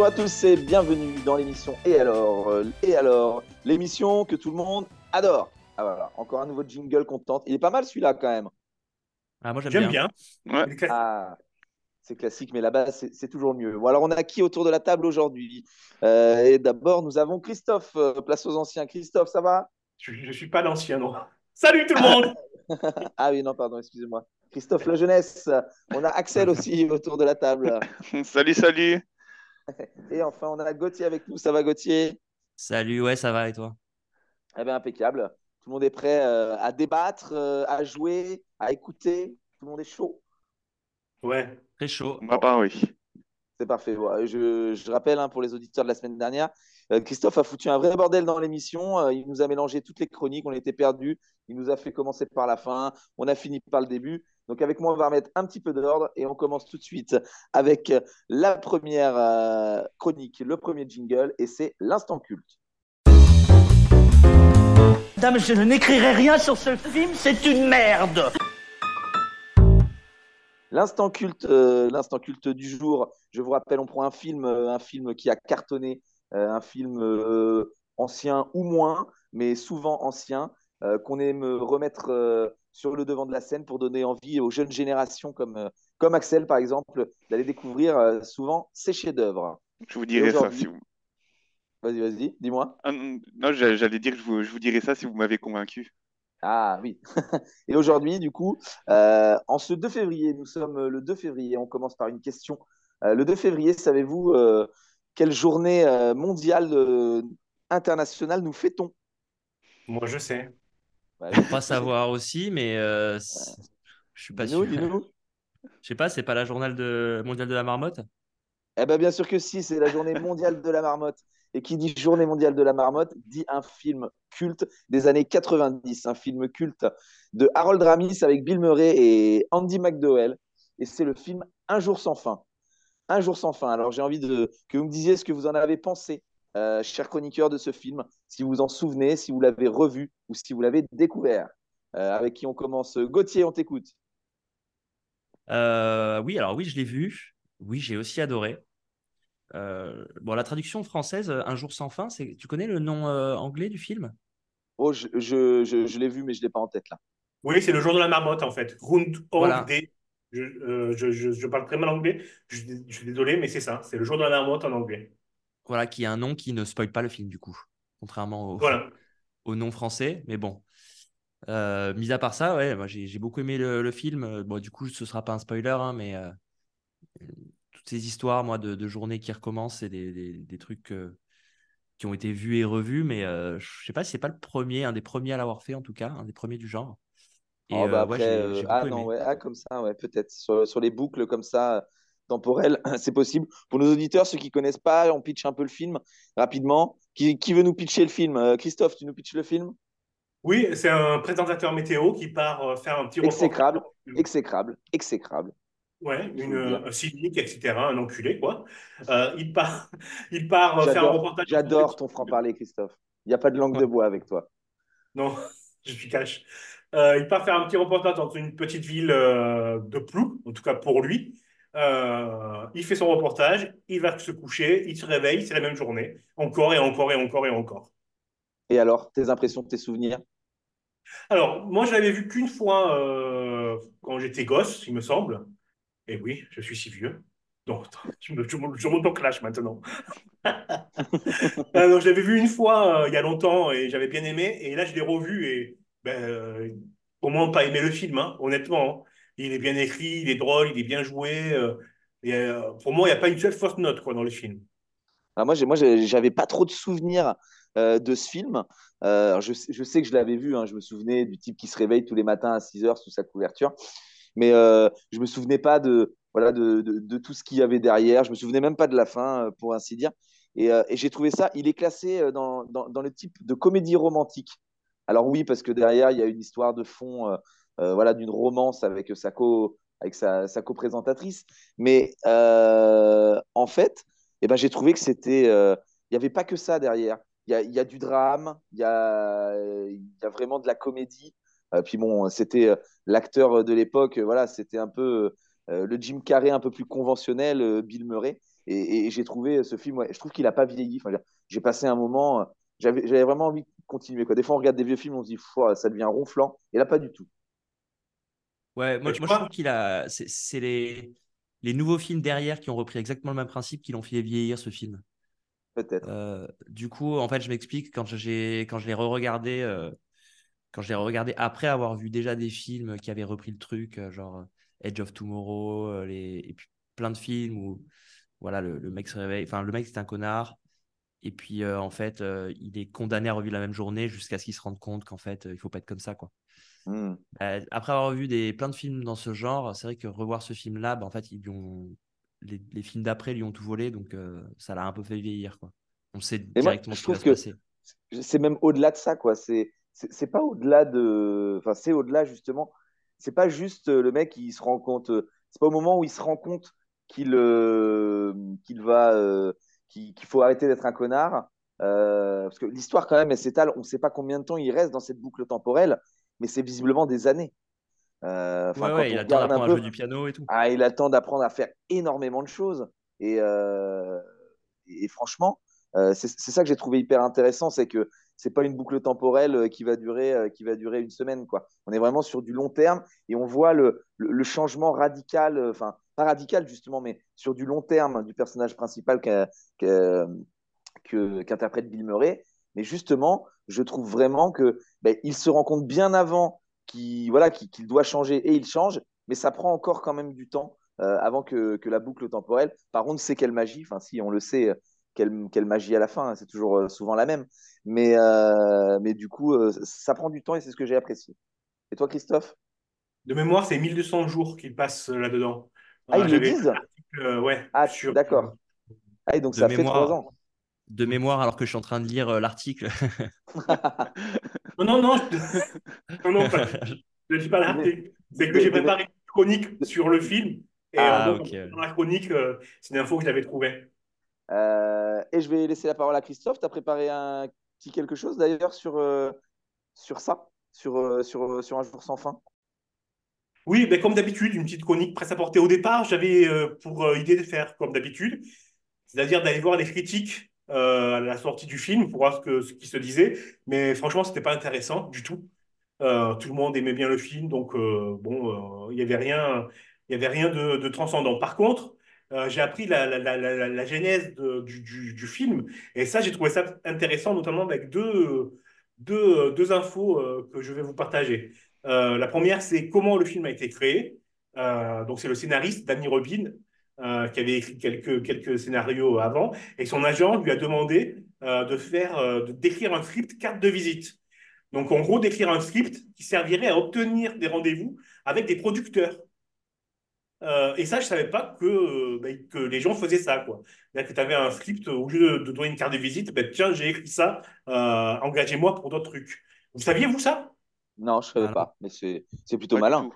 Bonjour à tous et bienvenue dans l'émission Et alors euh, Et alors L'émission que tout le monde adore. Ah voilà, encore un nouveau jingle qu'on tente. Il est pas mal celui-là quand même. Ah, moi j'aime J'aime bien. bien. Ouais. Ah, c'est classique, mais là-bas, c'est c'est toujours mieux. Bon, alors, on a qui autour de la table aujourd'hui? Euh, Et d'abord, nous avons Christophe, euh, place aux anciens. Christophe, ça va? Je ne suis pas l'ancien, non. Salut tout le monde Ah oui, non, pardon, excusez-moi. Christophe, la jeunesse. On a Axel aussi autour de la table. salut, salut. Et enfin, on a Gauthier avec nous. Ça va, Gauthier? Salut, ouais, ça va et toi? Eh bien, impeccable. Tout le monde est prêt euh, à débattre, euh, à jouer, à écouter. Tout le monde est chaud. Ouais. Très chaud. Ma part, oui. C'est parfait. Ouais, Je, je rappelle hein, pour les auditeurs de la semaine dernière, euh, Christophe a foutu un vrai bordel dans l'émission. Euh, il nous a mélangé toutes les chroniques. On était perdus. Il nous a fait commencer par la fin. On a fini par le début. Donc avec moi, on va remettre un petit peu d'ordre et on commence tout de suite avec la première euh, chronique, le premier jingle, et c'est l'instant culte. Madame, je n'écrirai rien sur ce film, c'est une merde. L'instant culte, euh, l'instant culte du jour. Je vous rappelle, on prend un film, euh, un film qui a cartonné, un film ancien ou moins, mais souvent ancien, qu'on aime remettre sur le devant de la scène pour donner envie aux jeunes générations comme, euh, comme Axel par exemple d'aller découvrir euh, souvent ses chefs-d'œuvre. Je vous dirai ça si vous. Vas-y, vas-y, dis-moi. Ah, non, non, j'a- j'allais dire que je vous, je vous dirai ça si vous m'avez convaincu. Ah oui. Et aujourd'hui, du coup, euh, en ce 2 février, nous sommes le 2 février, on commence par une question. Euh, le 2 février, savez-vous euh, quelle journée euh, mondiale euh, internationale nous fêtons? Moi, je sais. Ouais, Je crois savoir aussi, mais euh, je suis pas dis-nous, sûr. Je sais pas, c'est pas la journée de... mondiale de la marmotte? Eh bien, bien sûr que si, c'est la journée mondiale de la marmotte. Et qui dit journée mondiale de la marmotte dit un film culte des années 90, un film culte de Harold Ramis avec Bill Murray et Andy McDowell. Et c'est le film Un jour sans fin. Un jour sans fin. Alors j'ai envie de, que vous me disiez ce que vous en avez pensé, euh, chers chroniqueurs de ce film, si vous vous en souvenez, si vous l'avez revu ou si vous l'avez découvert. Euh, avec qui on commence Gauthier, on t'écoute. Euh, oui, alors oui, je l'ai vu. Oui, j'ai aussi adoré. Euh, bon, la traduction française, Un jour sans fin, c'est... tu connais le nom euh, anglais du film? Oh, je, je, je, je l'ai vu, mais je ne l'ai pas en tête là. Oui, c'est le jour de la marmotte, en fait. Groundhog Voilà. Day. Je, euh, je, je, je parle très mal anglais. Je, je suis désolé, mais c'est ça. C'est le jour de la marmotte en anglais. Voilà, qui est un nom qui ne spoile pas le film, du coup, contrairement au, Voilà. au nom français. Mais bon, Euh, mis à part ça, ouais, moi, j'ai j'ai beaucoup aimé le, le film. Euh, Bon, du coup, ce sera pas un spoiler, hein, mais euh, toutes ces histoires, moi, de, de journées qui recommencent, c'est des, des, des trucs euh, qui ont été vus et revus. Mais euh, je sais pas si c'est pas le premier, un des premiers à l'avoir fait, en tout cas, un des premiers du genre. Et Oh, bah euh, ouais, après, j'ai j'ai ah non, ouais, ah, comme ça, ouais, peut-être. Sur, sur les boucles comme ça, euh, temporelles, c'est possible. Pour nos auditeurs, ceux qui connaissent pas, on pitch un peu le film rapidement. Qui, qui veut nous pitcher le film? Euh, Christophe, tu nous pitches le film? Oui, c'est un présentateur météo qui part euh, faire un petit reportage. Exécrable, exécrable, exécrable. Ouais, une, un cynique, etc., un enculé, quoi. Euh, il part, il part euh, faire un reportage. j'adore ton franc-parler, Christophe. Il n'y a pas de langue de bois avec toi. Non, je suis cash. Euh, il part faire un petit reportage dans une petite ville euh, de Plou, en tout cas pour lui. Euh, il fait son reportage, il va se coucher, il se réveille, c'est la même journée. Encore et encore et encore et encore. Et alors, tes impressions, tes souvenirs? Alors, moi, je l'avais vu qu'une fois euh, quand j'étais gosse, il me semble. Et oui, je suis si vieux. Donc, je, me, je, monte- je monte au clash maintenant. Euh, donc, je l'avais vu une fois euh, il y a longtemps et j'avais bien aimé. Et là, je l'ai revu et ben, euh, au moins pas aimé le film, hein, honnêtement. Il est bien écrit, il est drôle, il est bien joué. euh, euh, pour moi, il n'y a pas une seule fausse note quoi, dans le film. Ah, moi, moi, j'avais pas trop de souvenirs euh, de ce film. Alors, je, sais- que je l'avais vu, hein, je me souvenais du type qui se réveille tous les matins à 6 heures sous sa couverture, mais euh, je me souvenais pas de, voilà, de, tout ce qu'il y avait derrière. Je me souvenais même pas de la fin, pour ainsi dire. Et, j'ai trouvé ça, il est classé dans, le type de comédie romantique. Alors oui, parce que derrière, il y a une histoire de fond, voilà, d'une romance avec sa co, avec sa, sa co-présentatrice. Mais euh, en fait, eh ben, j'ai trouvé que c'était, euh, il n'y avait pas que ça derrière. Il y a, y a du drame, il y a, y a vraiment de la comédie. Euh, puis bon, c'était euh, l'acteur de l'époque, euh, voilà, c'était un peu euh, le Jim Carrey un peu plus conventionnel, euh, Bill Murray. Et, et j'ai trouvé ce film, je trouve qu'il a pas vieilli. Enfin, j'ai passé un moment, j'avais vraiment envie de continuer. Quoi. Des fois, on regarde des vieux films, on se dit, ça devient ronflant. Et là, pas du tout. Ouais, moi, je trouve qu'il a. C'est les, les nouveaux films derrière qui ont repris exactement le même principe qui l'ont fait vieillir ce film. Peut-être. Euh, du coup, en fait, je m'explique quand j'ai quand je l'ai re-regardé, euh, quand je l'ai regardé après avoir vu déjà des films qui avaient repris le truc, euh, genre Edge of Tomorrow, les... et puis plein de films où voilà le, le mec se réveille, enfin le mec c'est un connard. Et puis euh, en fait, euh, il est condamné à revivre la même journée jusqu'à ce qu'il se rende compte qu'en fait, euh, il faut pas être comme ça, quoi. Hmm. Euh, après avoir vu des, plein de films dans ce genre, c'est vrai que revoir ce film-là, bah, en fait, ils lui ont, les, les films d'après lui ont tout volé, donc euh, ça l'a un peu fait vieillir. Quoi. On sait Et moi, directement je ce qui va se que passer. c'est même au-delà de ça, quoi. C'est c'est c'est pas au-delà de. Enfin, c'est au-delà, justement. C'est pas juste euh, le mec qui se rend compte. C'est pas au moment où il se rend compte qu'il euh, qu'il va. euh, qu'il faut arrêter d'être un connard. Euh, parce que l'histoire, quand même, elle s'étale. On sait pas combien de temps il reste dans cette boucle temporelle, mais c'est visiblement des années. Euh, Ouais, ouais, il on a le temps regarde un d'apprendre à jouer du piano et tout. ah, il a le temps d'apprendre à faire énormément de choses. Et, euh, et franchement, euh, c'est ça que j'ai trouvé hyper intéressant, c'est que c'est pas une boucle temporelle qui va durer, qui va durer une semaine. Quoi. On est vraiment sur du long terme et on voit le, le, le changement radical, enfin pas radical justement, mais sur du long terme du personnage principal qu'interprète Bill Murray. Mais justement, je trouve vraiment que ben, il se rend compte bien avant qu'il voilà, doit changer et il change, mais ça prend encore quand même du temps euh, avant que, que la boucle temporelle. Par contre, c'est quelle magie, enfin si on le sait, quelle, quelle magie à la fin, hein, c'est toujours euh, souvent la même. Mais, euh, mais du coup, euh, ça prend du temps et c'est ce que j'ai apprécié. Et toi, Christophe? De mémoire, c'est 1200 jours qu'il passe euh, là-dedans. Ah, ils Euh, le disent? euh, ouais, Ah, d'accord. Ah, donc ça fait trois ans. De mémoire, alors que je suis en train de lire euh, l'article. Non, non, non, je... non, non, pas- je ne dis pas l'article. C'est que j'ai préparé une chronique sur le film. Et Ah, en gros, ok. dans la chronique, euh, c'est une info que j'avais trouvée. Euh, et je vais laisser la parole à Christophe. Tu as préparé un petit quelque chose d'ailleurs sur, euh, sur ça, sur, euh, sur, sur un jour sans fin? Oui, ben, comme d'habitude, une petite chronique presse à porter. Au départ, j'avais euh, pour euh, idée de faire comme d'habitude, c'est-à-dire d'aller voir les critiques euh, à la sortie du film pour voir ce, que, ce qui se disait. Mais franchement, c'était pas intéressant du tout. Euh, tout le monde aimait bien le film, donc euh, bon, il y avait rien, y avait rien de, transcendant. Par contre, j'ai appris la, la, genèse du, film, et ça, j'ai trouvé ça intéressant, notamment avec deux, deux, infos que je vais vous partager. La première, c'est comment le film a été créé. Donc, c'est le scénariste Danny Robin euh, qui avait écrit quelques, quelques scénarios avant, et son agent lui a demandé euh, de faire, euh, d'écrire un script carte de visite. Donc, en gros, d'écrire un script qui servirait à obtenir des rendez-vous avec des producteurs. Euh, et ça, je ne savais pas que, ben, que les gens faisaient ça. quoi. C'est-à-dire que tu avais un script, au lieu de, de donner une carte de visite, ben, tiens, j'ai écrit ça, euh, engagez-moi pour d'autres trucs. Vous saviez, vous, ça? Non, je ne savais Ah, pas, mais c'est c'est plutôt Pas malin.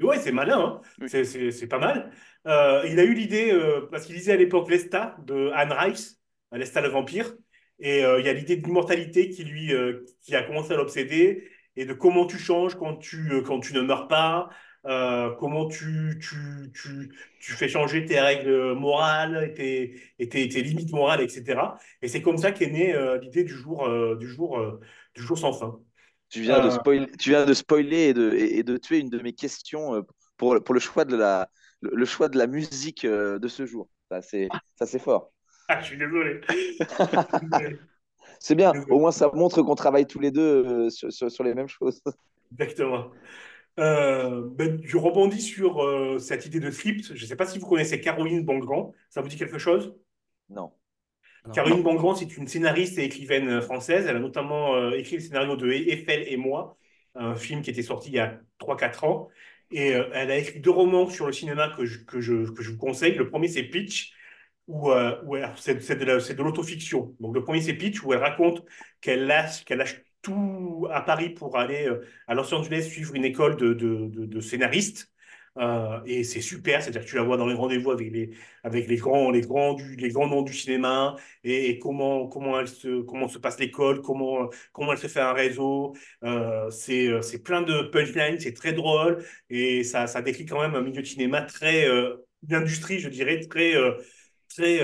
Ouais, c'est malin, hein. Oui. C'est- C'est c'est pas mal. Euh, il a eu l'idée, euh, parce qu'il lisait à l'époque Lesta de Anne Rice, Lesta le vampire, et euh, il y a l'idée de l'immortalité qui lui euh, qui a commencé à l'obséder, et de comment tu changes quand tu, euh, quand tu ne meurs pas, euh, comment tu, tu, tu, tu fais changer tes règles morales et tes, et tes, tes limites morales, etc. Et c'est comme ça qu'est née euh, l'idée du jour, euh, du, jour, euh, du jour sans fin. Tu viens, de Euh, spoil, tu viens de spoiler et de, et, de tuer une de mes questions pour, pour le, choix de la, le, le choix de la musique euh, de ce jour. Ça, c'est ça, c'est fort. Ah, je suis désolé. C'est bien, Désolé. au moins ça montre qu'on travaille tous les deux euh, sur, sur, sur les mêmes choses. Exactement. Euh, ben, je rebondis sur euh, cette idée de script. Je ne sais pas si vous connaissez Caroline Bongrand. Ça vous dit quelque chose? Non. Non. Caroline Bongrand, c'est une scénariste et écrivaine française. Elle a notamment euh, écrit le scénario de Eiffel et moi, un film qui était sorti il y a 3-4 ans. Et euh, elle a écrit deux romans sur le cinéma que je, que je, que je vous conseille. Le premier, c'est Pitch, où, euh, c'est de l'autofiction. Donc, le premier, c'est Pitch, où elle raconte qu'elle lâche, lâche tout à Paris pour aller euh, à Los Angeles suivre une école de, de, de scénaristes. Euh, et c'est super, c'est-à-dire que tu la vois dans les rendez-vous avec les, avec les grands, les grands, du, les grands noms du cinéma et, comment, comment, elle se, comment se passe l'école, comment, comment elle se fait un réseau. Euh, c'est, euh, c'est plein de punchlines, c'est très drôle et ça, ça décrit quand même un milieu de cinéma très, euh, d'industrie, je dirais, très, très,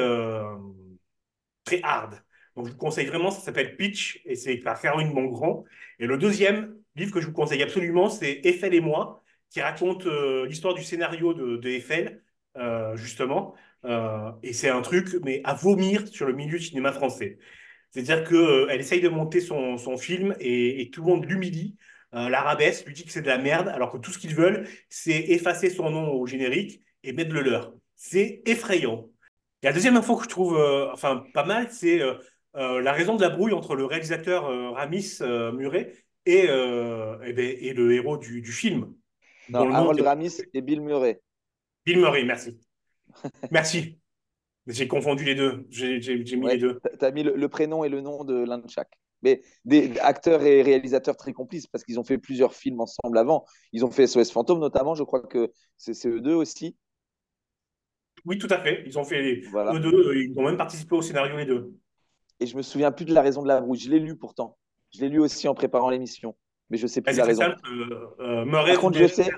très hard. Donc, je vous conseille vraiment, ça s'appelle Pitch et c'est par Caroline Mongrand. Et le deuxième livre que je vous conseille absolument, c'est Eiffel et moi, qui raconte euh, l'histoire du scénario de, de Eiffel, euh, justement. Euh, et c'est un truc, mais à vomir sur le milieu du cinéma français. C'est-à-dire qu'elle essaye de monter son, film et, tout le monde l'humilie. L'arabesque lui dit que c'est de la merde, alors que tout ce qu'ils veulent, c'est effacer son nom au générique et mettre le leur. C'est effrayant. La deuxième info que je trouve enfin, pas mal, c'est la raison de la brouille entre le réalisateur Ramis Muret et, et, ben, et le héros du film. Non, Harold Ramis et Bill Murray. Bill Murray, merci. Merci. J'ai confondu les deux. J'ai mis Ouais, les deux. t'as- t'as mis le, le prénom et le nom de l'un de chaque. Mais des acteurs et réalisateurs très complices parce qu'ils ont fait plusieurs films ensemble avant. Ils ont fait SOS Fantôme notamment, je crois que c'est eux deux aussi. Oui, tout à fait. Ils ont fait les... Voilà. eux deux. euh, Ils ont même participé au scénario les deux. Et je me souviens plus de la raison de la brouille. Je l'ai lu pourtant. Je l'ai lu aussi en préparant l'émission, mais je sais plus la raison. euh, euh, Murray Par contre, je sais,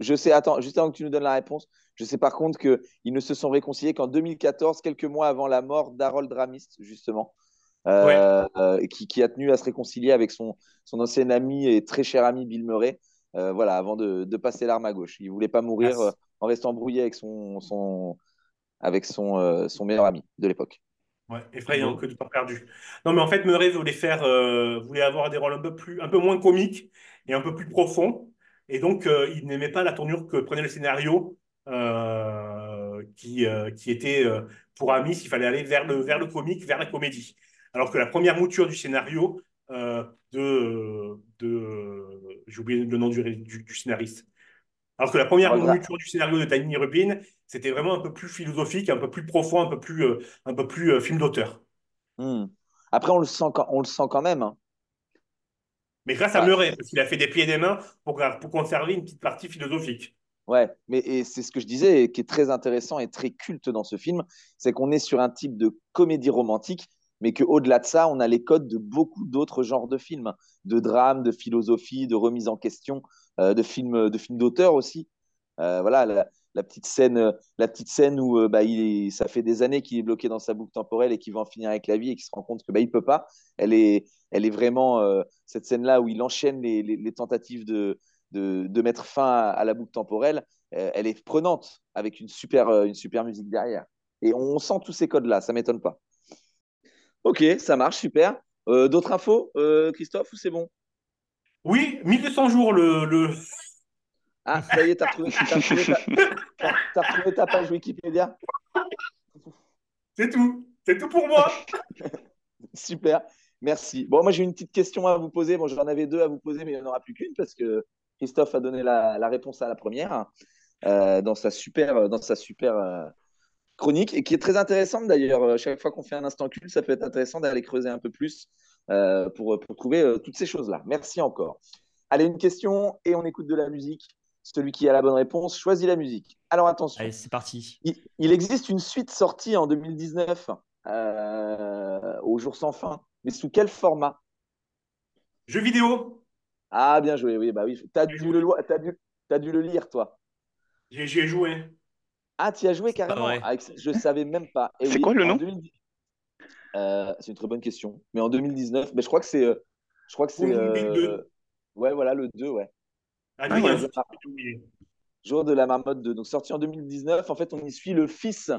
je sais, attends, juste avant que tu nous donnes la réponse, je sais par contre qu'ils ne se sont réconciliés qu'en 2014, quelques mois avant la mort d'Harold Ramis, justement, euh, euh, qui, qui a tenu à se réconcilier avec son, son ancien ami et très cher ami Bill Murray, voilà, avant de, de passer l'arme à gauche. Il voulait pas mourir euh, en restant brouillé avec son, son, avec son, son meilleur ami de l'époque. Ouais, effrayant que de temps perdu. Non, mais en fait, Murray voulait faire, euh, voulait avoir des rôles un peu plus, un peu moins comiques et un peu plus profonds. Et donc, euh, il n'aimait pas la tournure que prenait le scénario, euh, qui, qui était pour Amis, il fallait aller vers le, vers le comique, vers la comédie. Alors que la première mouture du scénario de, de, j'ai oublié le nom du, du, du scénariste. Alors que la première mouture du scénario de Danny Rubin, c'était vraiment un peu plus philosophique, un peu plus profond, un peu plus, euh, un peu plus euh, film d'auteur. Hmm. Après, on le sent quand, on le sent quand même. hein. Mais grâce à. Murray, parce qu'il a fait des pieds et des mains pour, pour conserver une petite partie philosophique. Ouais, mais c'est ce que je disais, et qui est très intéressant et très culte dans ce film, c'est qu'on est sur un type de comédie romantique, mais qu'au-delà de ça, on a les codes de beaucoup d'autres genres de films, de drame, de philosophie, de remise en question, de films, de films d'auteur aussi. Euh, voilà, la, petite scène, euh, la petite scène où euh, bah, il ça fait des années qu'il est bloqué dans sa boucle temporelle et qu'il va en finir avec la vie et qu'il se rend compte que bah, il peut pas. Elle est, elle est vraiment euh, cette scène-là où il enchaîne les, les- tentatives de, de, de mettre fin à, la boucle temporelle. Euh, elle est prenante avec une super, euh, une super musique derrière. Et on sent tous ces codes-là, ça m'étonne pas. Ok, ça marche, super. Euh, D'autres infos, euh, Christophe, ou c'est bon? Oui, 1200 jours le, le... Ah, ça y est, t'as retrouvé, ta, page Wikipédia C'est tout. C'est tout pour moi. Super, merci. Bon, moi j'ai une petite question à vous poser. Bon, j'en avais deux à vous poser, mais il n'y en aura plus qu'une parce que Christophe a donné la, la réponse à la première euh, dans sa super, dans sa super euh, chronique et qui est très intéressante d'ailleurs. Euh, Chaque fois qu'on fait un instant culte, ça peut être intéressant d'aller creuser un peu plus euh, pour, pour trouver euh, toutes ces choses-là. Merci encore. Allez, une question et on écoute de la musique. Celui qui a la bonne réponse choisit la musique. Alors attention. Allez, c'est parti. Il, il existe une suite sortie en 2019 euh, au jour sans fin, mais sous quel format? Jeux vidéo. Ah, bien joué, oui, bah oui. T'as dû le, t'as dû, t'as dû le lire, toi. J'y ai joué. Ah, tu y as joué carrément? Ah, ex- je savais même pas. Et C'est oui, quoi le nom? 2010 Euh, C'est une très bonne question. Mais en 2019, mais je crois que c'est, euh, je crois que c'est, Oui, euh, ouais, voilà, le 2, ouais. Ah, oui, ouais. Jour de la marmotte 2. Donc sorti en 2019. En fait, on y suit le fils,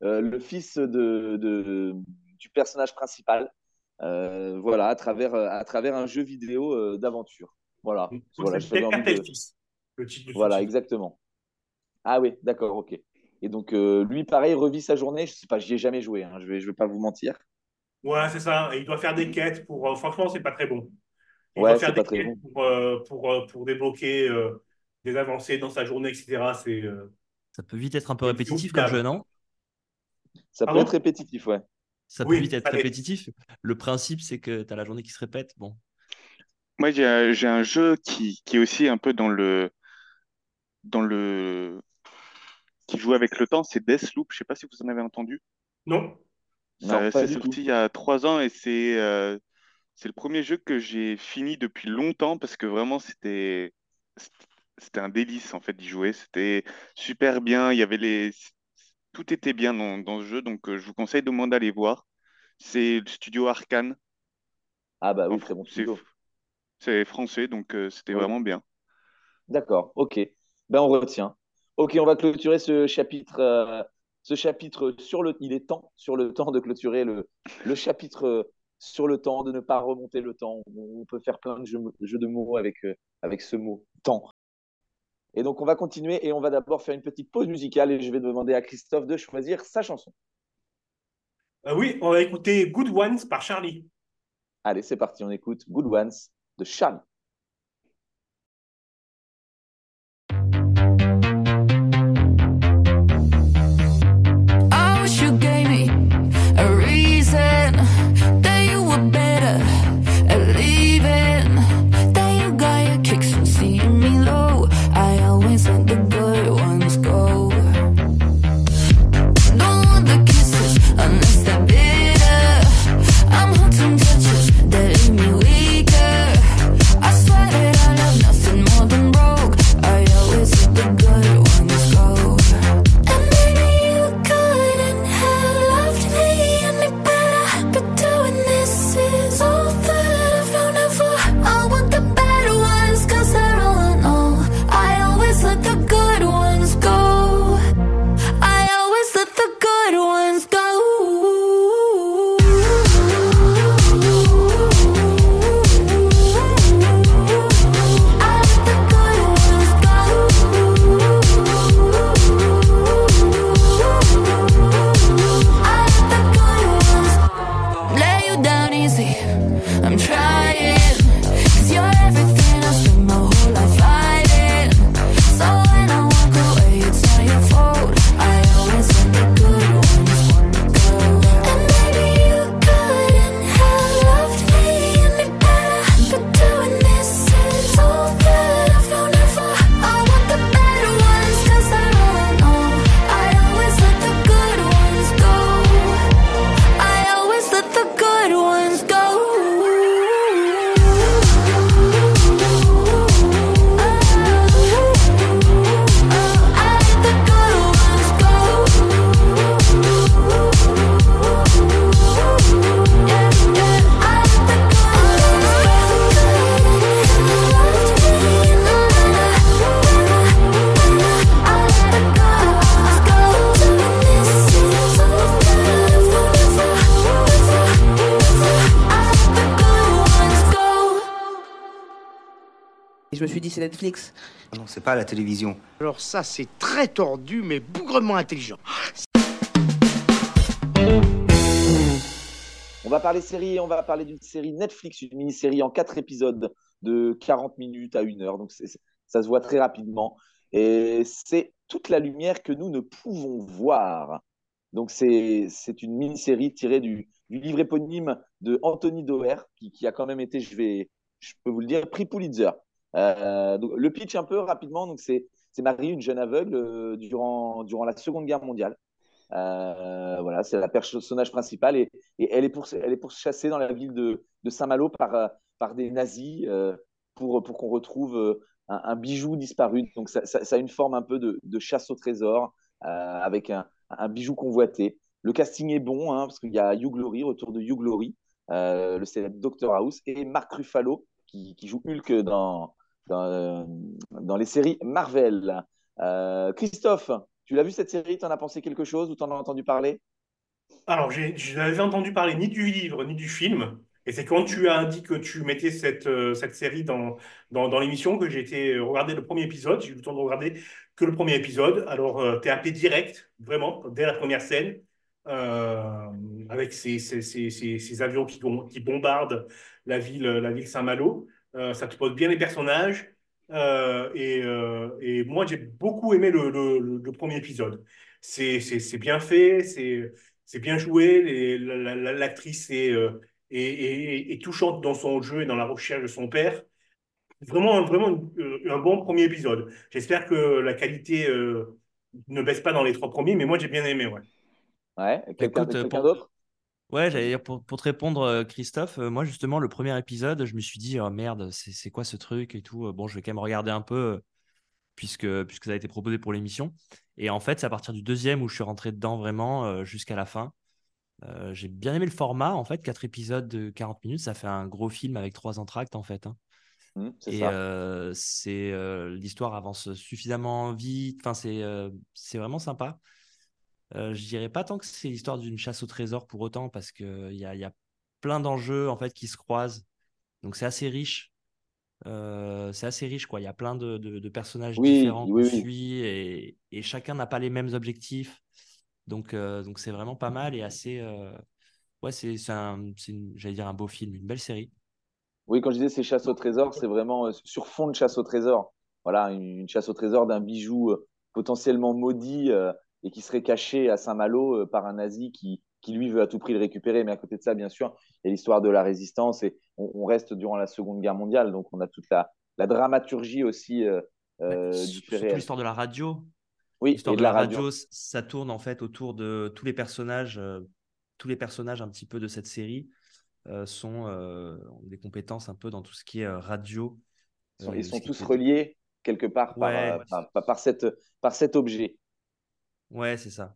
le fils de, de- du personnage principal. Euh, voilà, à travers, à travers un jeu vidéo euh, d'aventure. Voilà. Voilà, envie Tel de- Fils, le titre Voilà, exactement. Ah oui, d'accord, ok. Et donc euh, lui, pareil, revit sa journée. Je sais pas, j'y ai jamais joué. hein, je vais, je vais pas vous mentir. Ouais, c'est ça. Et il doit faire des quêtes pour. euh, franchement, c'est pas très bon. Il Ouais, doit faire des quêtes pour, euh, pour, euh, pour débloquer euh, des avancées dans sa journée, etc. C'est. euh, Ça peut vite être un peu répétitif comme jeu, non? Ça peut Pardon? être répétitif, ouais. Ça peut Oui, vite être allez. répétitif. Le principe, c'est que tu as la journée qui se répète. Bon, Moi, j'ai un, j'ai un jeu qui, qui est aussi un peu dans le, dans le, qui joue avec le temps, c'est Deathloop. Je sais pas si vous en avez entendu. Non. Euh, c'est sorti tout. il y a trois ans et c'est euh, le premier jeu que j'ai fini depuis longtemps parce que vraiment c'était c'était un délice en fait d'y jouer. C'était super bien. Il y avait les tout était bien dans, dans ce jeu, donc euh, je vous conseille de moins d'aller voir. C'est le studio Arkane. Ah bah oui, très bon c'est studio. c'est français, donc euh, c'était vraiment bien. D'accord, ok. Ben on retient. Ok, on va clôturer ce chapitre, euh, ce chapitre sur le. Il est temps, sur le temps, de clôturer le, le chapitre sur le temps, de ne pas remonter le temps. On, peut faire plein de jeux, jeux de mots avec, euh, avec ce mot temps. Et donc on va continuer et on va d'abord faire une petite pause musicale et je vais demander à Christophe de choisir sa chanson. Euh, oui, on va écouter Good Ones par Charlie. Allez, c'est parti, on écoute Good Ones de Charlie. Dit, c'est Netflix. Non, c'est pas la télévision. Alors ça, c'est très tordu, mais bougrement intelligent. On va parler série, on va parler d'une série Netflix, une mini-série en quatre épisodes de 40 minutes à une heure. Donc ça se voit très rapidement. Et c'est toute la lumière que nous ne pouvons voir. Donc c'est c'est une mini-série tirée du, du livre éponyme de Anthony Doerr, qui, qui a quand même été, je vais, je peux vous le dire, prix Pulitzer. Euh, le pitch un peu rapidement, donc c'est Marie, une jeune aveugle, euh, durant, durant la Seconde Guerre mondiale. Euh, voilà, c'est la personnage principale et, et elle est pour elle est pourchassée dans la ville de, de Saint-Malo par par des nazis pour pour qu'on retrouve un, bijou disparu. Donc ça, a une forme un peu de, de chasse au trésor avec un, un bijou convoité. Le casting est bon hein, parce qu'il y a Hugh Glory, retour de Hugh Glory, le célèbre Dr House et Mark Ruffalo qui, qui joue Hulk dans dans, euh, dans les séries Marvel. Euh, Christophe, tu l'as vu cette série? Tu en as pensé quelque chose ou tu en as entendu parler? Alors, je n'avais entendu parler ni du livre ni du film. Et c'est quand tu as dit que tu mettais cette, euh, série dans, l'émission que j'ai été regarder le premier épisode. J'ai eu le temps de regarder que le premier épisode. Alors, euh, t'es happé direct, vraiment, dès la première scène, avec ces, avions qui, bom- qui bombardent la ville Saint-Malo. Euh, ça te pose bien les personnages. Euh, et, euh, et moi, j'ai beaucoup aimé le, le, le- le premier épisode. C'est bien fait, c'est bien joué. L'actrice est, euh, est, est- est touchante dans son jeu et dans la recherche de son père. Vraiment, vraiment un bon premier épisode. J'espère que la qualité euh, ne baisse pas dans les trois premiers, mais moi, j'ai bien aimé. Ouais. Ouais, quelqu'un Écoute, quelqu'un pour- d'autre? Ouais, j'allais dire pour, pour te répondre, euh, Christophe, euh, moi justement, le premier épisode, je me suis dit, oh merde, c'est quoi ce truc et tout. Euh, Bon, je vais quand même regarder un peu. puisque, puisque ça a été proposé pour l'émission. Et en fait, c'est à partir du deuxième où je suis rentré dedans vraiment euh, jusqu'à la fin. J'ai bien aimé le format, en fait, quatre épisodes de 40 minutes, ça fait un gros film avec trois entractes, en fait. hein. Mmh, Et c'est l'histoire avance suffisamment vite. Enfin, c'est c'est vraiment sympa. Euh, je dirais pas tant que c'est l'histoire d'une chasse au trésor pour autant, parce qu'il y a, y a plein d'enjeux en fait qui se croisent. Donc c'est assez riche. Euh, c'est assez riche, quoi. Il y a plein de, de- de personnages Oui, différents qu'on oui, oui. suit et, et chacun n'a pas les mêmes objectifs. Donc euh, donc c'est vraiment pas mal et assez. euh, Ouais, c'est un, j'allais dire un beau film, une belle série. Oui, quand je disais c'est chasse au trésor, c'est vraiment euh, sur fond de chasse au trésor. Voilà, une, une chasse au trésor d'un bijou euh, potentiellement maudit euh, et qui serait caché à Saint-Malo euh, par un nazi qui, qui, lui, veut à tout prix le récupérer. Mais à côté de ça, bien sûr, il y a l'histoire de la résistance et on, on reste durant la Seconde Guerre mondiale. Donc, on a toute la, la dramaturgie aussi euh, Bah, surtout l'histoire de la radio. Oui, L'histoire de de la la radio. ça tourne en fait autour de tous les personnages, euh, tous les personnages un petit peu de cette série euh, sont ont des compétences un peu dans tout ce qui est radio. Ils sont, tous reliés quelque part par, Ouais. par, par, par cette, par cet objet. Ouais, c'est ça.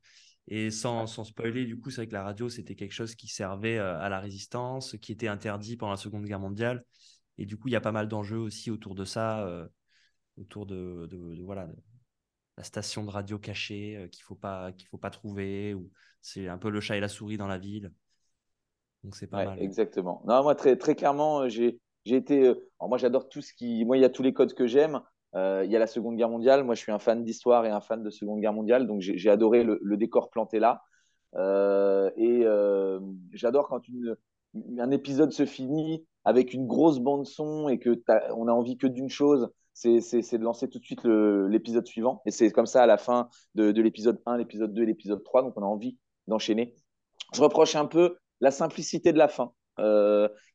Et sans, sans spoiler, du coup, c'est vrai que la radio, c'était quelque chose qui servait euh, à la résistance, qui était interdit pendant la Seconde Guerre mondiale. Et du coup, il y a pas mal d'enjeux aussi autour de ça, euh, autour de, de- de- voilà, de la station de radio cachée euh, qu'il faut pas qu'il faut pas trouver. Ou c'est un peu le chat et la souris dans la ville. Donc c'est pas Ouais, mal. exactement. Non, moi, très, très clairement, j'ai, j'ai été. alors moi, j'adore tout ce qui. Moi, il y a tous les codes que j'aime. Euh, il y a la Seconde Guerre mondiale. Moi, je suis un fan d'histoire et un fan de Seconde Guerre mondiale. Donc, j'ai, adoré le, décor planté là. Euh, et euh, j'adore quand un épisode se finit avec une grosse bande-son et que on a envie que d'une chose. C'est, de lancer tout de suite l'épisode suivant. Et c'est comme ça à la fin de, de l'épisode 1, l'épisode 2 et l'épisode 3. Donc, on a envie d'enchaîner. Je reproche un peu la simplicité de la fin,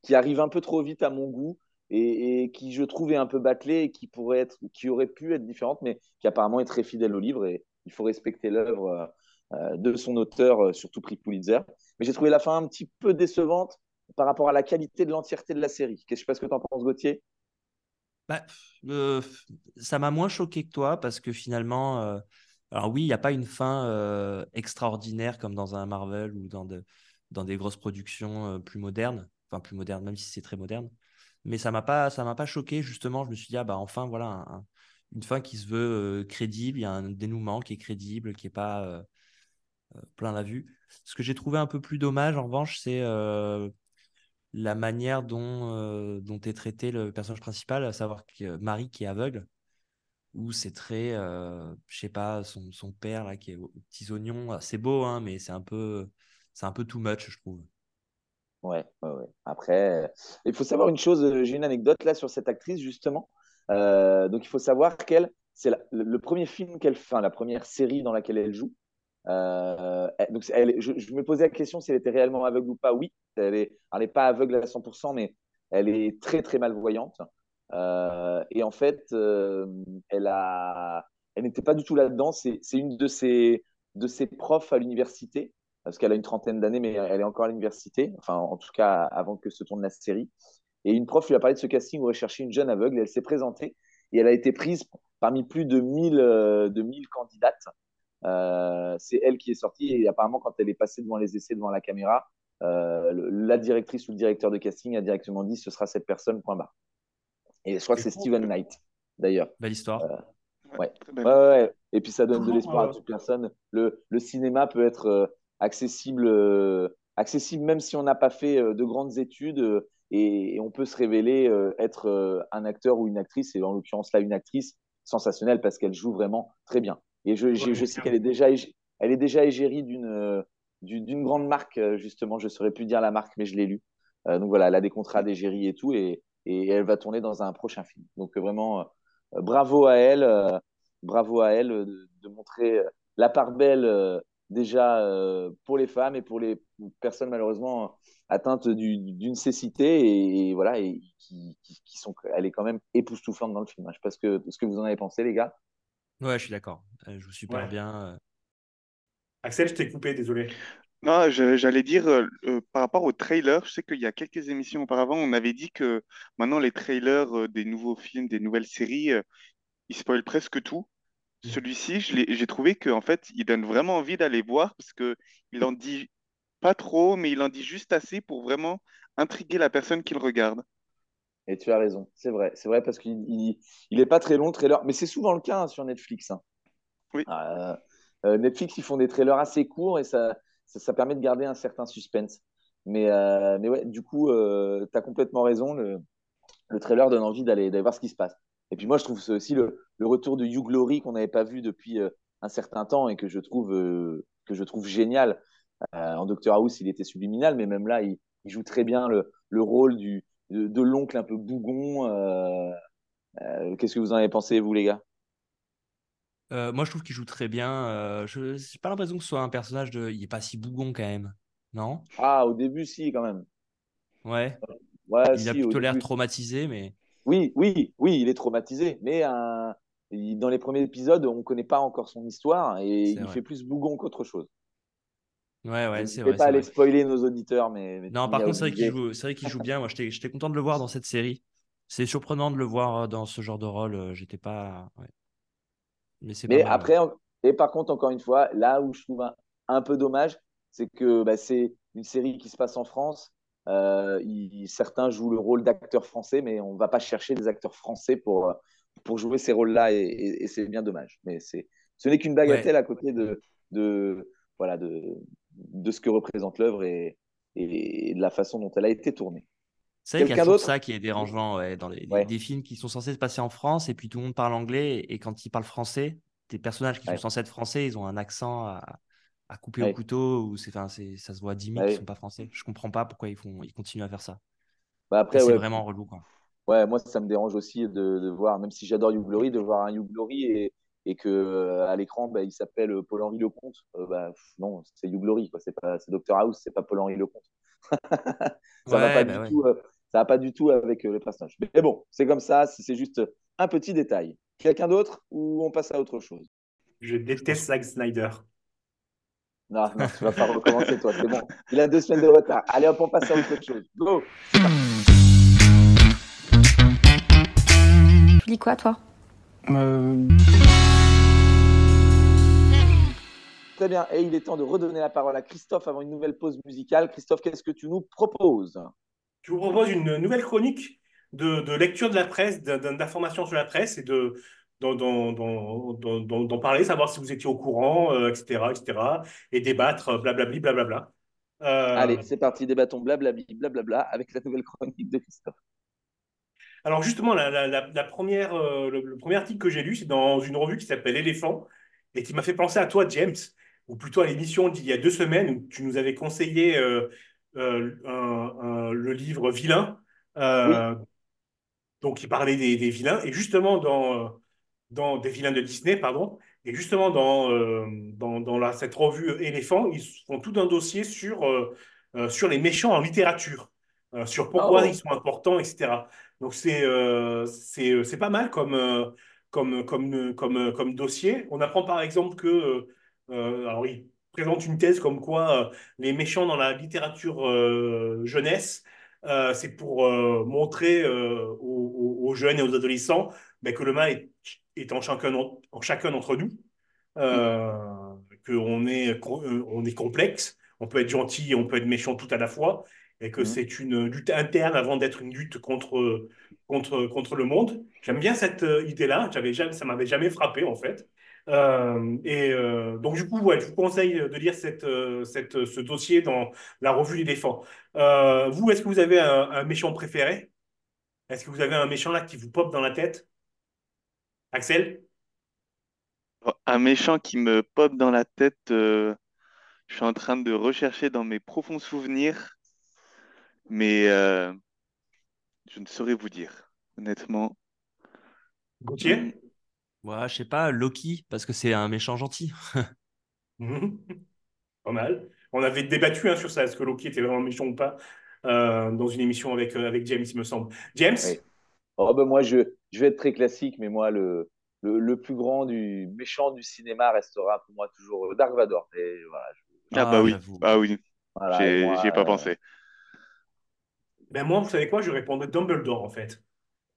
qui arrive un peu trop vite à mon goût et, qui, je trouve, est un peu bâclée et qui pourrait être, qui aurait pu être différente, mais qui apparemment est très fidèle au livre. Et il faut respecter l'œuvre euh, de son auteur, euh, surtout prix Pulitzer. Mais j'ai trouvé la fin un petit peu décevante par rapport à la qualité de l'entièreté de la série. Je ne sais pas ce que tu en penses, Gauthier? Bah, euh, ça m'a moins choqué que toi parce que finalement, alors oui, il n'y a pas une fin extraordinaire comme dans un Marvel ou dans, de- dans des grosses productions plus modernes, enfin plus modernes, même si c'est très moderne. Mais ça m'a pas, ça m'a pas choqué justement. Je me suis dit ah bah enfin voilà un- un- une fin qui se veut euh, crédible, il y a un dénouement qui est crédible, qui est pas euh, euh, plein la vue. Ce que j'ai trouvé un peu plus dommage en revanche, c'est la manière dont, dont est traité le personnage principal, à savoir Marie qui est aveugle, où c'est très, euh, je sais pas, son, son père là qui est aux petits oignons, c'est beau, hein, mais c'est un peu, c'est un peu too much, je trouve. Ouais, ouais, ouais. Après, euh, il faut savoir une chose, euh, j'ai une anecdote là sur cette actrice justement. Euh, donc il faut savoir qu'elle, c'est le, premier film qu'elle fait, la première série dans laquelle elle joue. Donc elle, je, me posais la question si elle était réellement aveugle ou pas. Oui, elle est, elle n'est pas aveugle à 100%, mais elle est très très malvoyante. Et en fait, elle a, elle n'était pas du tout là-dedans. C'est une de ses, de ses profs à l'université parce qu'elle a une trentaine d'années, mais elle est encore à l'université, enfin en tout cas avant que se tourne la série. Et une prof lui a parlé de ce casting où elle cherchait une jeune aveugle, et elle s'est présentée, et elle a été prise parmi plus de 1000, euh, de 1000 candidates. Euh, c'est elle qui est sortie, et apparemment quand elle est passée devant les essais, devant la caméra, euh, le- la directrice ou le directeur de casting a directement dit ce sera cette personne, point barre. Et je crois que c'est. Steven Knight, d'ailleurs. Belle histoire. Ouais. Ouais, ouais, ouais. Et puis ça donne de l'espoir à toute personne. Le, le cinéma peut être euh, accessible, euh, accessible même si on n'a pas fait euh, de grandes études euh, et, et on peut se révéler être un acteur ou une actrice, et en l'occurrence là une actrice sensationnelle parce qu'elle joue vraiment très bien. Et je, je sais qu'elle est déjà, elle est déjà égérie d'une d'une grande marque, justement. Je saurais plus dire la marque, mais je l'ai lu. Euh, donc voilà, elle a des contrats d'égérie et tout, et, et elle va tourner dans un prochain film. Donc vraiment, euh, bravo à elle. euh, bravo à elle de, de montrer la part belle déjà euh, pour les femmes et pour les personnes malheureusement atteintes du- d'une cécité et, et voilà et qui, qui, qui sont elle est quand même époustouflante dans le film. hein. Je sais pas ce que, ce que vous en avez pensé les gars. Ouais, je suis d'accord. Elle joue super Ouais. bien. euh. Axel, je t'ai coupé, désolé. Non, je- j'allais dire, euh, euh, par rapport aux trailers, je sais qu'il y a quelques émissions auparavant, on avait dit que maintenant les trailers euh, des nouveaux films, des nouvelles séries, euh, il spoil presque tout. Celui-ci, j'ai trouvé qu'en fait, il donne vraiment envie d'aller voir parce que il en dit pas trop, mais il en dit juste assez pour vraiment intriguer la personne qui le regarde. Et tu as raison, c'est vrai. C'est vrai parce qu'il il, il est pas très long, le trailer. Mais c'est souvent le cas hein, sur Netflix. hein. Oui. Euh, euh, Netflix, ils font des trailers assez courts et ça, ça, ça permet de garder un certain suspense. Mais, euh, mais ouais, du coup, tu as complètement raison. Le, le trailer donne envie d'aller voir ce qui se passe. Et puis moi, je trouve aussi le, le retour de Hugh Glory qu'on n'avait pas vu depuis euh, un certain temps et que je trouve, euh, que je trouve génial. Euh, en Doctor House, il était subliminal, mais même là, il, il joue très bien le, le rôle du, de, de l'oncle un peu bougon. Qu'est-ce que vous en avez pensé, vous, les gars? Euh, moi, je trouve qu'il joue très bien. Euh, je n'ai pas l'impression que ce soit un personnage de. Il est pas si bougon quand même. Non? Ah, au début, si, quand même. Ouais. Ouais, Il a si, plutôt l'air traumatisé, mais. Oui, oui, oui, il est traumatisé, mais euh, il- dans les premiers épisodes, on ne connaît pas encore son histoire et il vrai. fait plus bougon qu'autre chose. Ouais, Je ouais, ne c'est vais vrai. pas c'est aller vrai. spoiler nos auditeurs, mais, mais Non, par contre, c'est vrai qu'il joue, joue bien. Moi, j'étais, content de le voir dans cette série. C'est surprenant de le voir euh, dans ce genre de rôle. euh, J'étais pas. ouais. Mais c'est pas Mais ouais. après, et par contre, encore une fois, là où je trouve un, un peu dommage, c'est que bah, c'est une série qui se passe en France. Euh, il- certains jouent le rôle d'acteurs français, mais on ne va pas chercher des acteurs français pour, euh, pour jouer ces rôles-là, et, et- et c'est bien dommage. Mais c'est, ce n'est qu'une Ouais. bagatelle à côté de, de, voilà, de, de ce que représente l'œuvre et, et de la façon dont elle a été tournée. C'est vrai qu'il y a ça qui est dérangeant ouais, dans les, Ouais. des films qui sont censés se passer en France et puis tout le monde parle anglais et quand ils parlent français, des personnages qui sont censés être français, ils ont un accent à, à couper Ouais. au couteau ou c'est, enfin, c'est, ça se voit à 10 000 Bah qu'ils oui. sont pas français. Je comprends pas pourquoi ils, font, ils continuent à faire ça. Bah après, c'est ouais, vraiment relou. Quoi. Ouais, moi, ça me dérange aussi de, de voir, même si j'adore Hugh Glory, de voir un Hugh Glory et, et que euh, à l'écran, bah, il s'appelle Paul-Henri Lecomte. Euh, bah, pff, non, c'est Hugh Glory, quoi. C'est pas, c'est Dr House, c'est pas Paul-Henri Lecomte. ça va Ouais, pas bah du ouais. tout, euh, ça va pas du tout avec euh, le personnage. Mais bon, c'est comme ça. C'est c'est juste un petit détail. Quelqu'un d'autre ou on passe à autre chose? Je déteste Zack Snyder. Non, non, tu vas pas recommencer, toi. C'est bon. Il a deux semaines de retard. Allez, hop, on passe à autre chose. Go. Tu lis quoi, toi? Très bien. Et il est temps de redonner la parole à Christophe avant une nouvelle pause musicale. Christophe, qu'est-ce que tu nous proposes? Je vous propose une nouvelle chronique de, de lecture de la presse, d'informations sur la presse et de d'en parler, savoir si vous étiez au courant, euh, etc., etc., et débattre, euh, blablabli, blablabla. Euh, Allez, c'est parti, débattons blablabli, blablabla avec la nouvelle chronique de Christophe. alors justement, la, la- la- la première, euh, le, le premier article que j'ai lu, c'est dans une revue qui s'appelle Éléphant et qui m'a fait penser à toi, James, ou plutôt à l'émission d'il y a deux semaines où tu nous avais conseillé un- un- le livre Vilain, donc il parlait des, des vilains, et justement dans, dans des vilains de Disney, pardon, et justement dans, euh, dans, dans la- cette revue Éléphant, ils font tout un dossier sur, euh, euh, sur les méchants en littérature, euh, sur pourquoi Oh. ils sont importants, etc. Donc c'est c'est c'est pas mal comme, comme, comme, comme, comme dossier. On apprend par exemple que, alors il présente une thèse comme quoi les méchants dans la littérature jeunesse, c'est pour montrer aux, jeunes et aux adolescents ben, que le mal est, en chacun, en chacun d'entre nous, euh, qu'on est, euh, on est complexe, on peut être gentil et on peut être méchant tout à la fois, et que Mhm. c'est une lutte interne avant d'être une lutte contre, contre, contre le monde. J'aime bien cette euh, idée-là, J'avais jamais, ça m'avait jamais frappé en fait. Euh, et euh, donc du coup, ouais, je vous conseille de lire cette, cette, ce dossier dans la revue L'éléphant. Euh, vous, est-ce que vous avez un, un méchant préféré? Est-ce que vous avez un méchant là qui vous pop dans la tête? Axel? Un méchant qui me pop dans la tête, euh, je suis en train de rechercher dans mes profonds souvenirs, mais euh, je ne saurais vous dire, honnêtement. Gauthier? Ouais, je sais pas, Loki, parce que c'est un méchant gentil. Mhm. Pas mal. On avait débattu hein, sur ça, est-ce que Loki était vraiment méchant ou pas, euh, dans une émission avec, euh, avec James, il me semble. James? Oui. Oh, ben moi, je, je vais être très classique, mais moi, le, le, le plus grand du méchant du cinéma restera pour moi toujours Dark Vador. Et voilà, je- Ah bah oui, j'avoue. ah oui, voilà, j'y ai pas euh, pensé. Ben moi, vous savez quoi? Je répondrais Dumbledore en fait.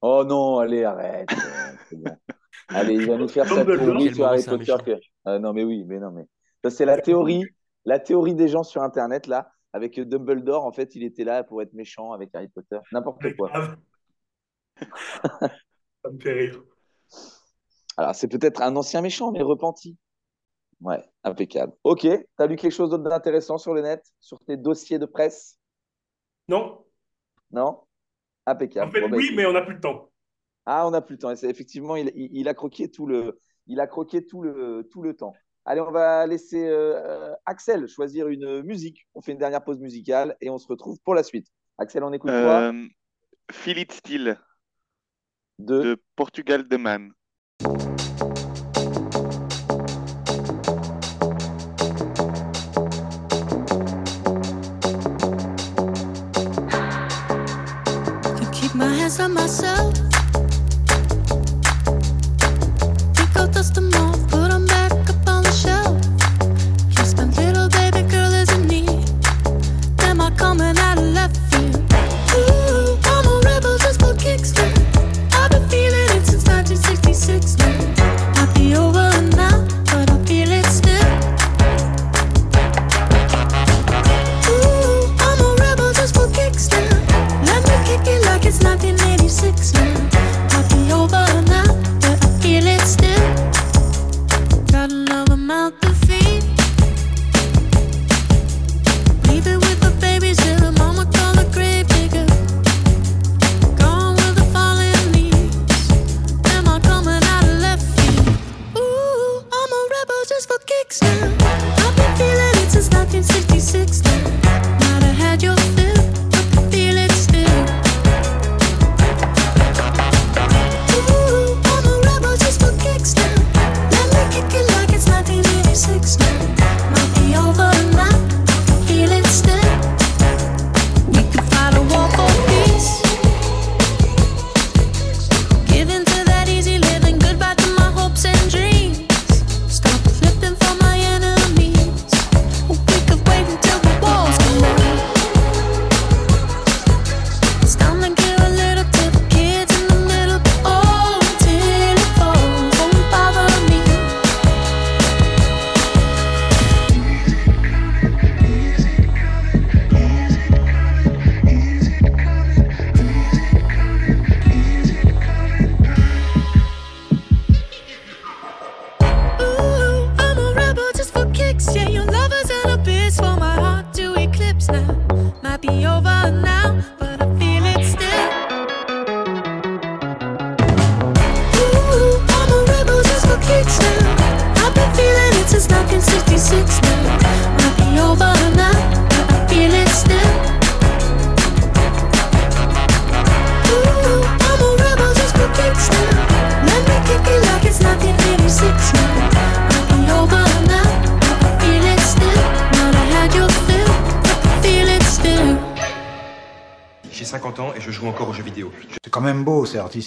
Oh non, allez, arrête. euh, bon. Allez, il va nous faire sa Dumbledore. théorie sur Harry Potter. que- Ah, non, mais oui, mais non, mais ça c'est la théorie, la théorie des gens sur Internet là, avec Dumbledore. En fait, il était là pour être méchant avec Harry Potter, n'importe quoi. Ça me fait rire. Alors, c'est peut-être un ancien méchant, mais repenti. Ouais, impeccable. Ok, t'as lu quelque chose d'autre d'intéressant sur le net, sur tes dossiers de presse? Non? Non? Impeccable. En fait, Bon, bah, oui, mais on n'a plus le temps. Ah, on n'a plus le temps. Effectivement, il, il- il a croqué tout le, il a croqué tout le, tout le temps. Allez, on va laisser euh, Axel choisir une musique. On fait une dernière pause musicale et on se retrouve pour la suite. Axel, on écoute quoi? Euh, Feel It Still De... de Portugal The Man.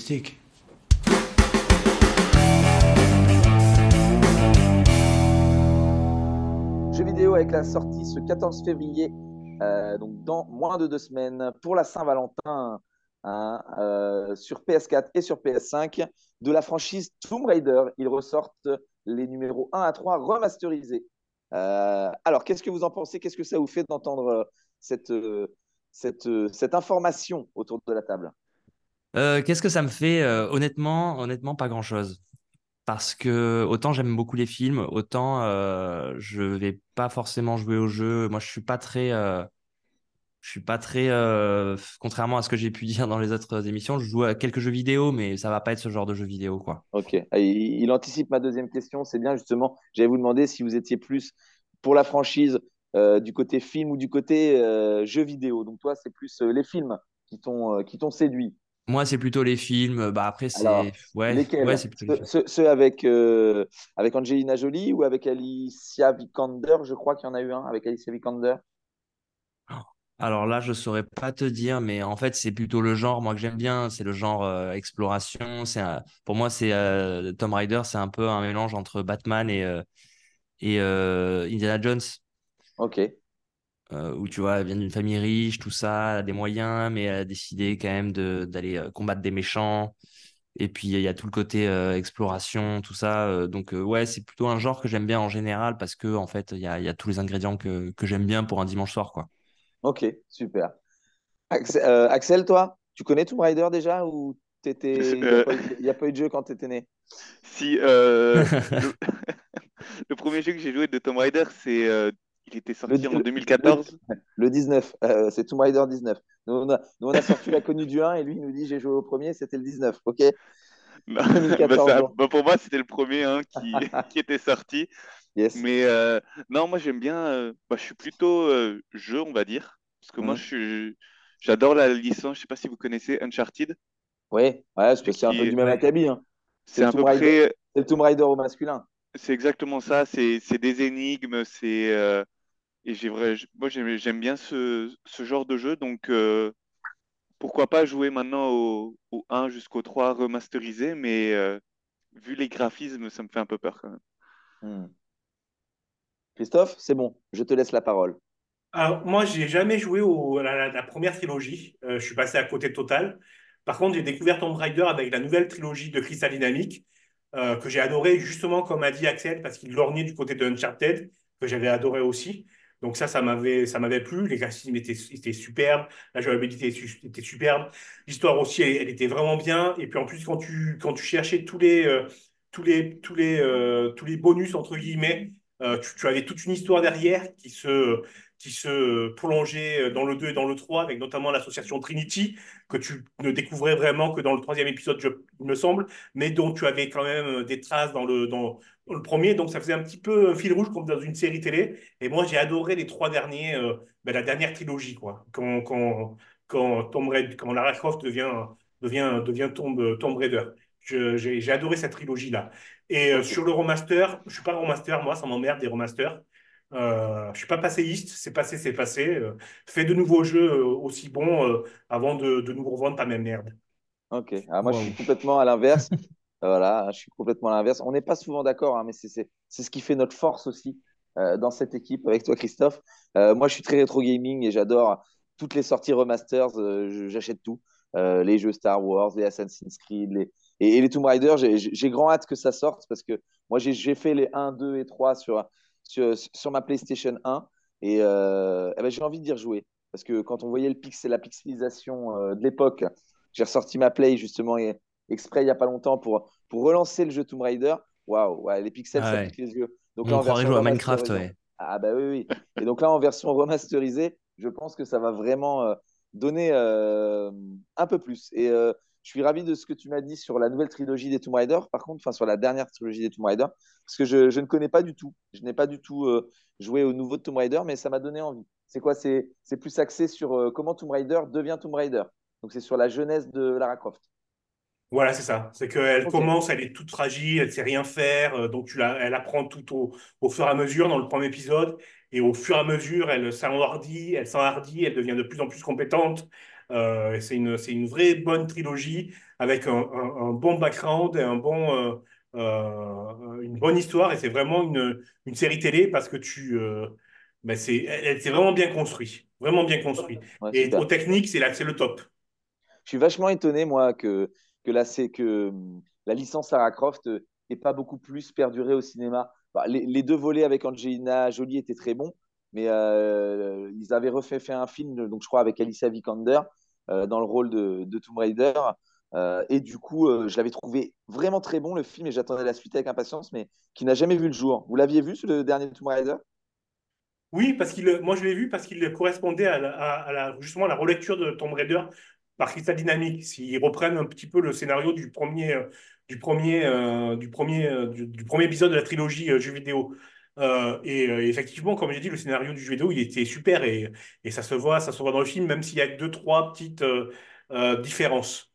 Artistique. Jeux vidéo avec la sortie ce 14 février, euh, donc dans moins de deux semaines, pour la Saint-Valentin, hein, euh, sur PS4 et sur PS5, de la franchise Tomb Raider. Ils ressortent les numéros 1 à 3 remasterisés. Euh, alors, qu'est-ce que vous en pensez? Qu'est-ce que ça vous fait d'entendre cette, cette, cette information autour de la table? Euh, qu'est-ce que ça me fait Euh, Honnêtement, honnêtement, pas grand-chose. Parce que autant j'aime beaucoup les films, autant euh, je vais pas forcément jouer au jeu. Moi, je suis pas très, euh, je suis pas très, contrairement à ce que j'ai pu dire dans les autres émissions, je joue à quelques jeux vidéo, mais ça va pas être ce genre de jeu vidéo, quoi. Ok. Ah, Il, il anticipe ma deuxième question. C'est bien, justement. J'allais vous demander si vous étiez plus pour la franchise du côté film ou du côté jeu vidéo. Donc, toi, c'est plus les films qui t'ont qui t'ont séduit. Moi, c'est plutôt les films. Bah après, c'est ouais, Lesquels ouais, c'est plutôt ceux, avec, euh, avec Angelina Jolie ou avec Alicia Vikander? Je crois qu'il y en a eu un avec Alicia Vikander. Alors là, je saurais pas te dire, mais en fait, c'est plutôt le genre, moi, que j'aime bien. C'est le genre euh, exploration. C'est un- Pour moi, c'est euh, Tomb Raider, c'est un peu un mélange entre Batman et, et Indiana Jones, Ok. Euh, où tu vois, elle vient d'une famille riche, tout ça, elle a des moyens, mais elle a décidé quand même de d'aller euh, combattre des méchants. Et puis il y a tout le côté euh, exploration, tout ça. euh, donc euh, ouais, c'est plutôt un genre que j'aime bien en général parce que en fait, il y a, il y a tous les ingrédients que, que j'aime bien pour un dimanche soir, quoi. Ok, super. Axel, euh, Axel, toi, tu connais Tomb Raider déjà ou t'étais... il n'y a, pas eu- il y a pas eu de jeu quand tu étais né? Si euh, le... le premier jeu que j'ai joué de Tomb Raider, c'est euh, il était sorti Le- en le- 2014. Le 19, euh, c'est Tomb Raider 19. Nous, on a, nous, on a sorti la connue du 1 et lui, il nous dit j'ai joué au premier, c'était le 19. Ok? Non, 2014, bah, ça- bah, pour moi, c'était le premier hein, qui, qui était sorti. Yes. Mais euh, non, moi j'aime bien. euh, bah, je suis plutôt jeu, on va dire. Parce que moi, Mhm. je suis, j'adore la licence. Je sais pas si vous connaissez Uncharted. Oui, ouais, parce que c'est un peu du même acabit. Hein. C'est Tomb près, Tomb Raider au masculin. c'est exactement ça. C'est, c'est des énigmes. C'est euh, et j'ai vrai, moi j'aime, bien ce, ce genre de jeu. Donc euh, pourquoi pas jouer maintenant au, au 1 jusqu'au 3 remasterisé. Mais euh, vu les graphismes, ça me fait un peu peur quand même. Hmm. Christophe, c'est bon, je te laisse la parole. Alors, moi, j'ai jamais joué au, à la, la- la première trilogie. Euh, je suis passé à côté total. Par contre, j'ai découvert Tomb Raider avec la nouvelle trilogie de Crystal Dynamics, euh, que j'ai adoré, justement, comme a dit Axel, parce qu'il lorgnait du côté de Uncharted, que j'avais adoré aussi. Donc ça, ça m'avait, plu. Les graphismes étaient, étaient superbes, la jouabilité était était superbe, l'histoire aussi, elle, était vraiment bien. Et puis en plus, quand tu, cherchais tous les, euh, tous les, tous les, euh, tous les bonus entre guillemets, euh, tu avais toute une histoire derrière qui se, qui se prolongeait dans le 2 et dans le 3, avec notamment l'association Trinity, que tu ne découvrais vraiment que dans le troisième épisode, je, il me semble, mais dont tu avais quand même des traces dans le, dans, le premier. Donc ça faisait un petit peu un fil rouge comme dans une série télé. Et moi, j'ai adoré les trois derniers, euh, ben, la dernière trilogie, quoi. Quand, quand, quand, Tomb Raider, quand Lara Croft devient, devient, devient Tomb, Tomb Raider. J'ai adoré cette trilogie-là. Et euh, sur le remaster, je suis pas remaster, moi, ça m'emmerde des remasters. Euh, je suis pas passéiste, c'est passé, c'est passé. Euh, fais de nouveaux jeux euh, aussi bons avant de, de nous revendre ta même merde. Ok. Ah, moi, je suis complètement à l'inverse. Voilà, je suis complètement à l'inverse. On n'est pas souvent d'accord, hein, mais c'est ce qui fait notre force aussi dans cette équipe avec toi, Christophe. Moi, je suis très rétro gaming et j'adore toutes les sorties remasters. J'achète tout. Euh, les jeux Star Wars, les Assassin's Creed, les... Et, et les Tomb Raider, j'ai- grand hâte que ça sorte parce que moi, j'ai fait les 1, 2 et 3 sur, sur, sur ma PlayStation 1 et, euh, eh ben, j'ai envie d'y rejouer. Parce que quand on voyait le pixel, la pixelisation euh, de l'époque, j'ai ressorti ma Play justement et, exprès il n'y a pas longtemps pour, pour relancer le jeu Tomb Raider. Waouh, ouais, les pixels, Ah ça ouais. pique les yeux. Donc On là, en croirait version jouer à Minecraft, ouais. Ah bah oui, oui. Et donc là, en version remasterisée, je pense que ça va vraiment euh, donner euh, un peu plus. Et euh, je suis ravi de ce que tu m'as dit sur la nouvelle trilogie des Tomb Raider, par contre, enfin sur la dernière trilogie des Tomb Raider, parce que je, je ne connais pas du tout. Je n'ai pas du tout euh, joué au nouveau Tomb Raider, mais ça m'a donné envie. C'est quoi? C'est plus axé sur euh, comment Tomb Raider devient Tomb Raider. Donc c'est sur la jeunesse de Lara Croft. Voilà, c'est ça. C'est qu'elle commence, elle est toute fragile, elle sait rien faire, euh, donc tu la, elle apprend tout au, au fur et à mesure dans le premier épisode, et au fur et à mesure, elle s'enhardit, elle s'enhardit, elle devient de plus en plus compétente. Euh, c'est une, c'est une vraie bonne trilogie avec un, un- un bon background et un bon, euh, euh, une bonne histoire, et c'est vraiment une, une série télé parce que tu, euh, ben c'est, elle, elle- c'est vraiment bien construit, vraiment bien construit. Ouais, Et au technique, c'est là, c'est le top. Je suis vachement étonné, moi, que, que, la, c'est que la licence Lara Croft n'ait pas beaucoup plus perduré au cinéma. Bah, les, les deux volets avec Angelina Jolie étaient très bons, mais euh, ils avaient refait fait un film, donc je crois avec Alicia Vikander euh, dans le rôle de, Tomb Raider. Euh, et du coup, je l'avais trouvé vraiment très bon, le film, et j'attendais la suite avec impatience, mais qui n'a jamais vu le jour. Vous l'aviez vu, le dernier Tomb Raider? Oui, parce qu'il, moi je l'ai vu parce qu'il correspondait à, la, justement à la relecture de Tomb Raider par Crystal Dynamics. S'ils reprennent un petit peu le scénario du premier, du premier, du premier, du, premier épisode de la trilogie jeux vidéo. Euh, et euh, effectivement, comme j'ai dit, le scénario du jeu vidéo, il était super et, et ça se voit, ça se voit dans le film, même s'il y a deux, trois petites euh, euh, différences.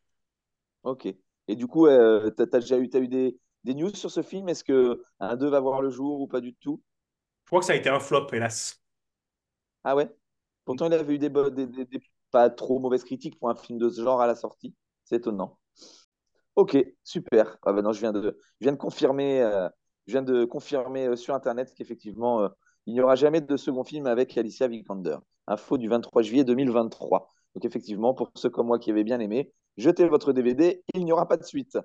Ok. Et du coup, tu as, déjà eu, des, des news sur ce film? Est-ce que un 2 va voir le jour ou pas du tout? Je crois que ça a été un flop, hélas. Ah ouais? Pourtant, il avait eu des, bo- des- des- des pas trop mauvaises critiques pour un film de ce genre à la sortie. C'est étonnant. Ok, super. Ah ben non, je viens de, je viens de confirmer, euh, je viens de confirmer euh, sur Internet qu'effectivement, euh, il n'y aura jamais de second film avec Alicia Vikander. Info du 23 juillet 2023. Donc effectivement, pour ceux comme moi qui avaient bien aimé, jetez votre DVD, il n'y aura pas de suite.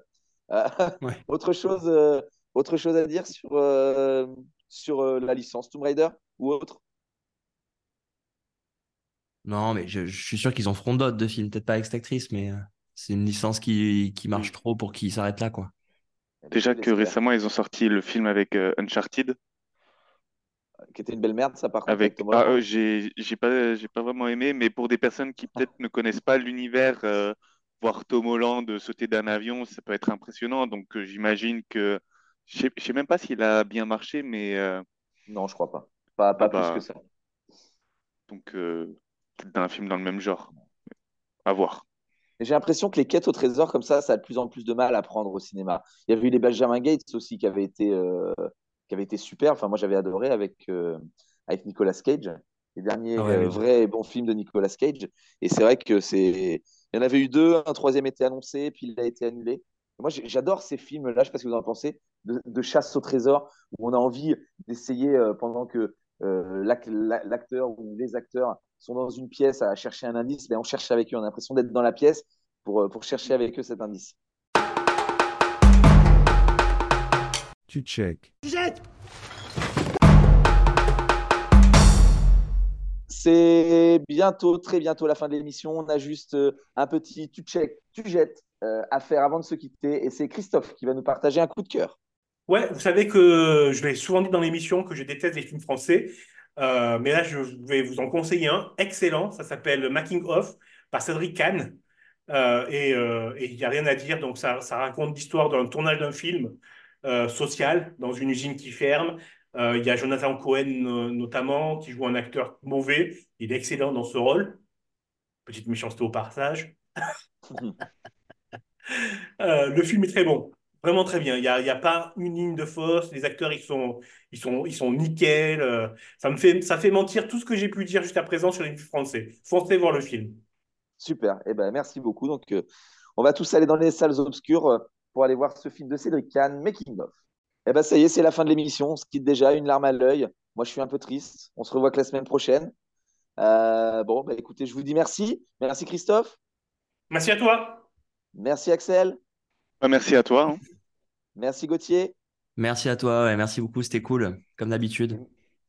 Euh, Ouais. autre, chose, euh, autre chose à dire sur, euh, sur la licence Tomb Raider ou autre? Non, mais je, je suis sûr qu'ils en feront d'autres de films, peut-être pas avec cette actrice, mais c'est une licence qui, qui marche trop pour qu'ils s'arrêtent là, quoi. Déjà que récemment, ils ont sorti le film avec euh, Uncharted. Qui était une belle merde, ça, par contre. Avec... Ah, euh, j'ai j'ai pas, j'ai pas vraiment aimé, mais pour des personnes qui peut-être ne connaissent pas l'univers, euh, voir Tom Holland sauter d'un avion, ça peut être impressionnant. Donc j'imagine que. Je sais, même pas s'il a bien marché, mais Non, je crois pas. Pas, pas Ah plus bah. que ça. donc peut-être d'un film dans le même genre. À voir. J'ai l'impression que les quêtes au trésor, comme ça, ça a de plus en plus de mal à prendre au cinéma. Il y avait eu les Benjamin Gates aussi qui avaient été, euh, qui avaient été super. Enfin, moi, j'avais adoré avec, euh, avec Nicolas Cage, les derniers Ah ouais, euh, oui. vrais et bons films de Nicolas Cage. Et c'est vrai que c'est. Il y en avait eu deux, un troisième était annoncé, puis il a été annulé. Moi, j'adore ces films-là, je ne sais pas ce que vous en pensez, de, de chasse au trésor, où on a envie d'essayer, euh, pendant que l'ac- la- l'acteur ou les acteurs sont dans une pièce à chercher un indice, ben on cherche avec eux, on a l'impression d'être dans la pièce pour, euh, pour chercher avec eux cet indice. Tu check. C'est bientôt, très bientôt la fin de l'émission. On a juste euh, un petit tu check, tu jettes euh, à faire avant de se quitter. Et c'est Christophe qui va nous partager un coup de cœur. Ouais, vous savez que je l'ai souvent dit dans l'émission que je déteste les films français, Euh, mais là je vais vous en conseiller un excellent. Ça s'appelle Making of par Cédric Kahn. Euh, et euh, et il n'y a rien à dire. Donc ça, raconte l'histoire d'un tournage d'un film social dans une usine qui ferme. Il y a Jonathan Cohen notamment qui joue un acteur mauvais. Il est excellent dans ce rôle. Petite méchanceté au passage. Le film est très bon, vraiment très bien. Il n'y a, il y a pas une ligne de fausse. Les acteurs, ils sont, ils sont, ils sont nickel. Euh, ça me fait, ça fait mentir tout ce que j'ai pu dire jusqu'à présent sur les films français. Foncez voir le film. Super. Eh ben, merci beaucoup. Donc, euh, on va tous aller dans les salles obscures euh, pour aller voir ce film de Cédric Kahn, Making of. Eh ben, ça y est, c'est la fin de l'émission. On se quitte déjà, une larme à l'œil. Moi, je suis un peu triste. On se revoit que la semaine prochaine. Euh, bon, bah, écoutez, je vous dis merci. Merci Christophe. Merci à toi. Merci Axel. Ah, merci à toi. hein. Merci Gauthier. Merci à toi, ouais, merci beaucoup, c'était cool, comme d'habitude.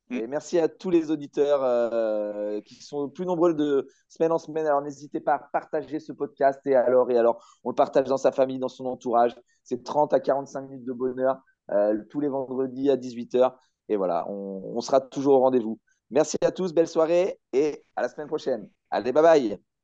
Et merci à tous les auditeurs euh, qui sont plus nombreux de semaine en semaine. Alors n'hésitez pas à partager ce podcast et alors et alors on le partage dans sa famille, dans son entourage. C'est 30 à 45 minutes de bonheur euh, tous les vendredis à 18h. Et voilà, on, on sera toujours au rendez-vous. Merci à tous, belle soirée et à la semaine prochaine. Allez, bye bye.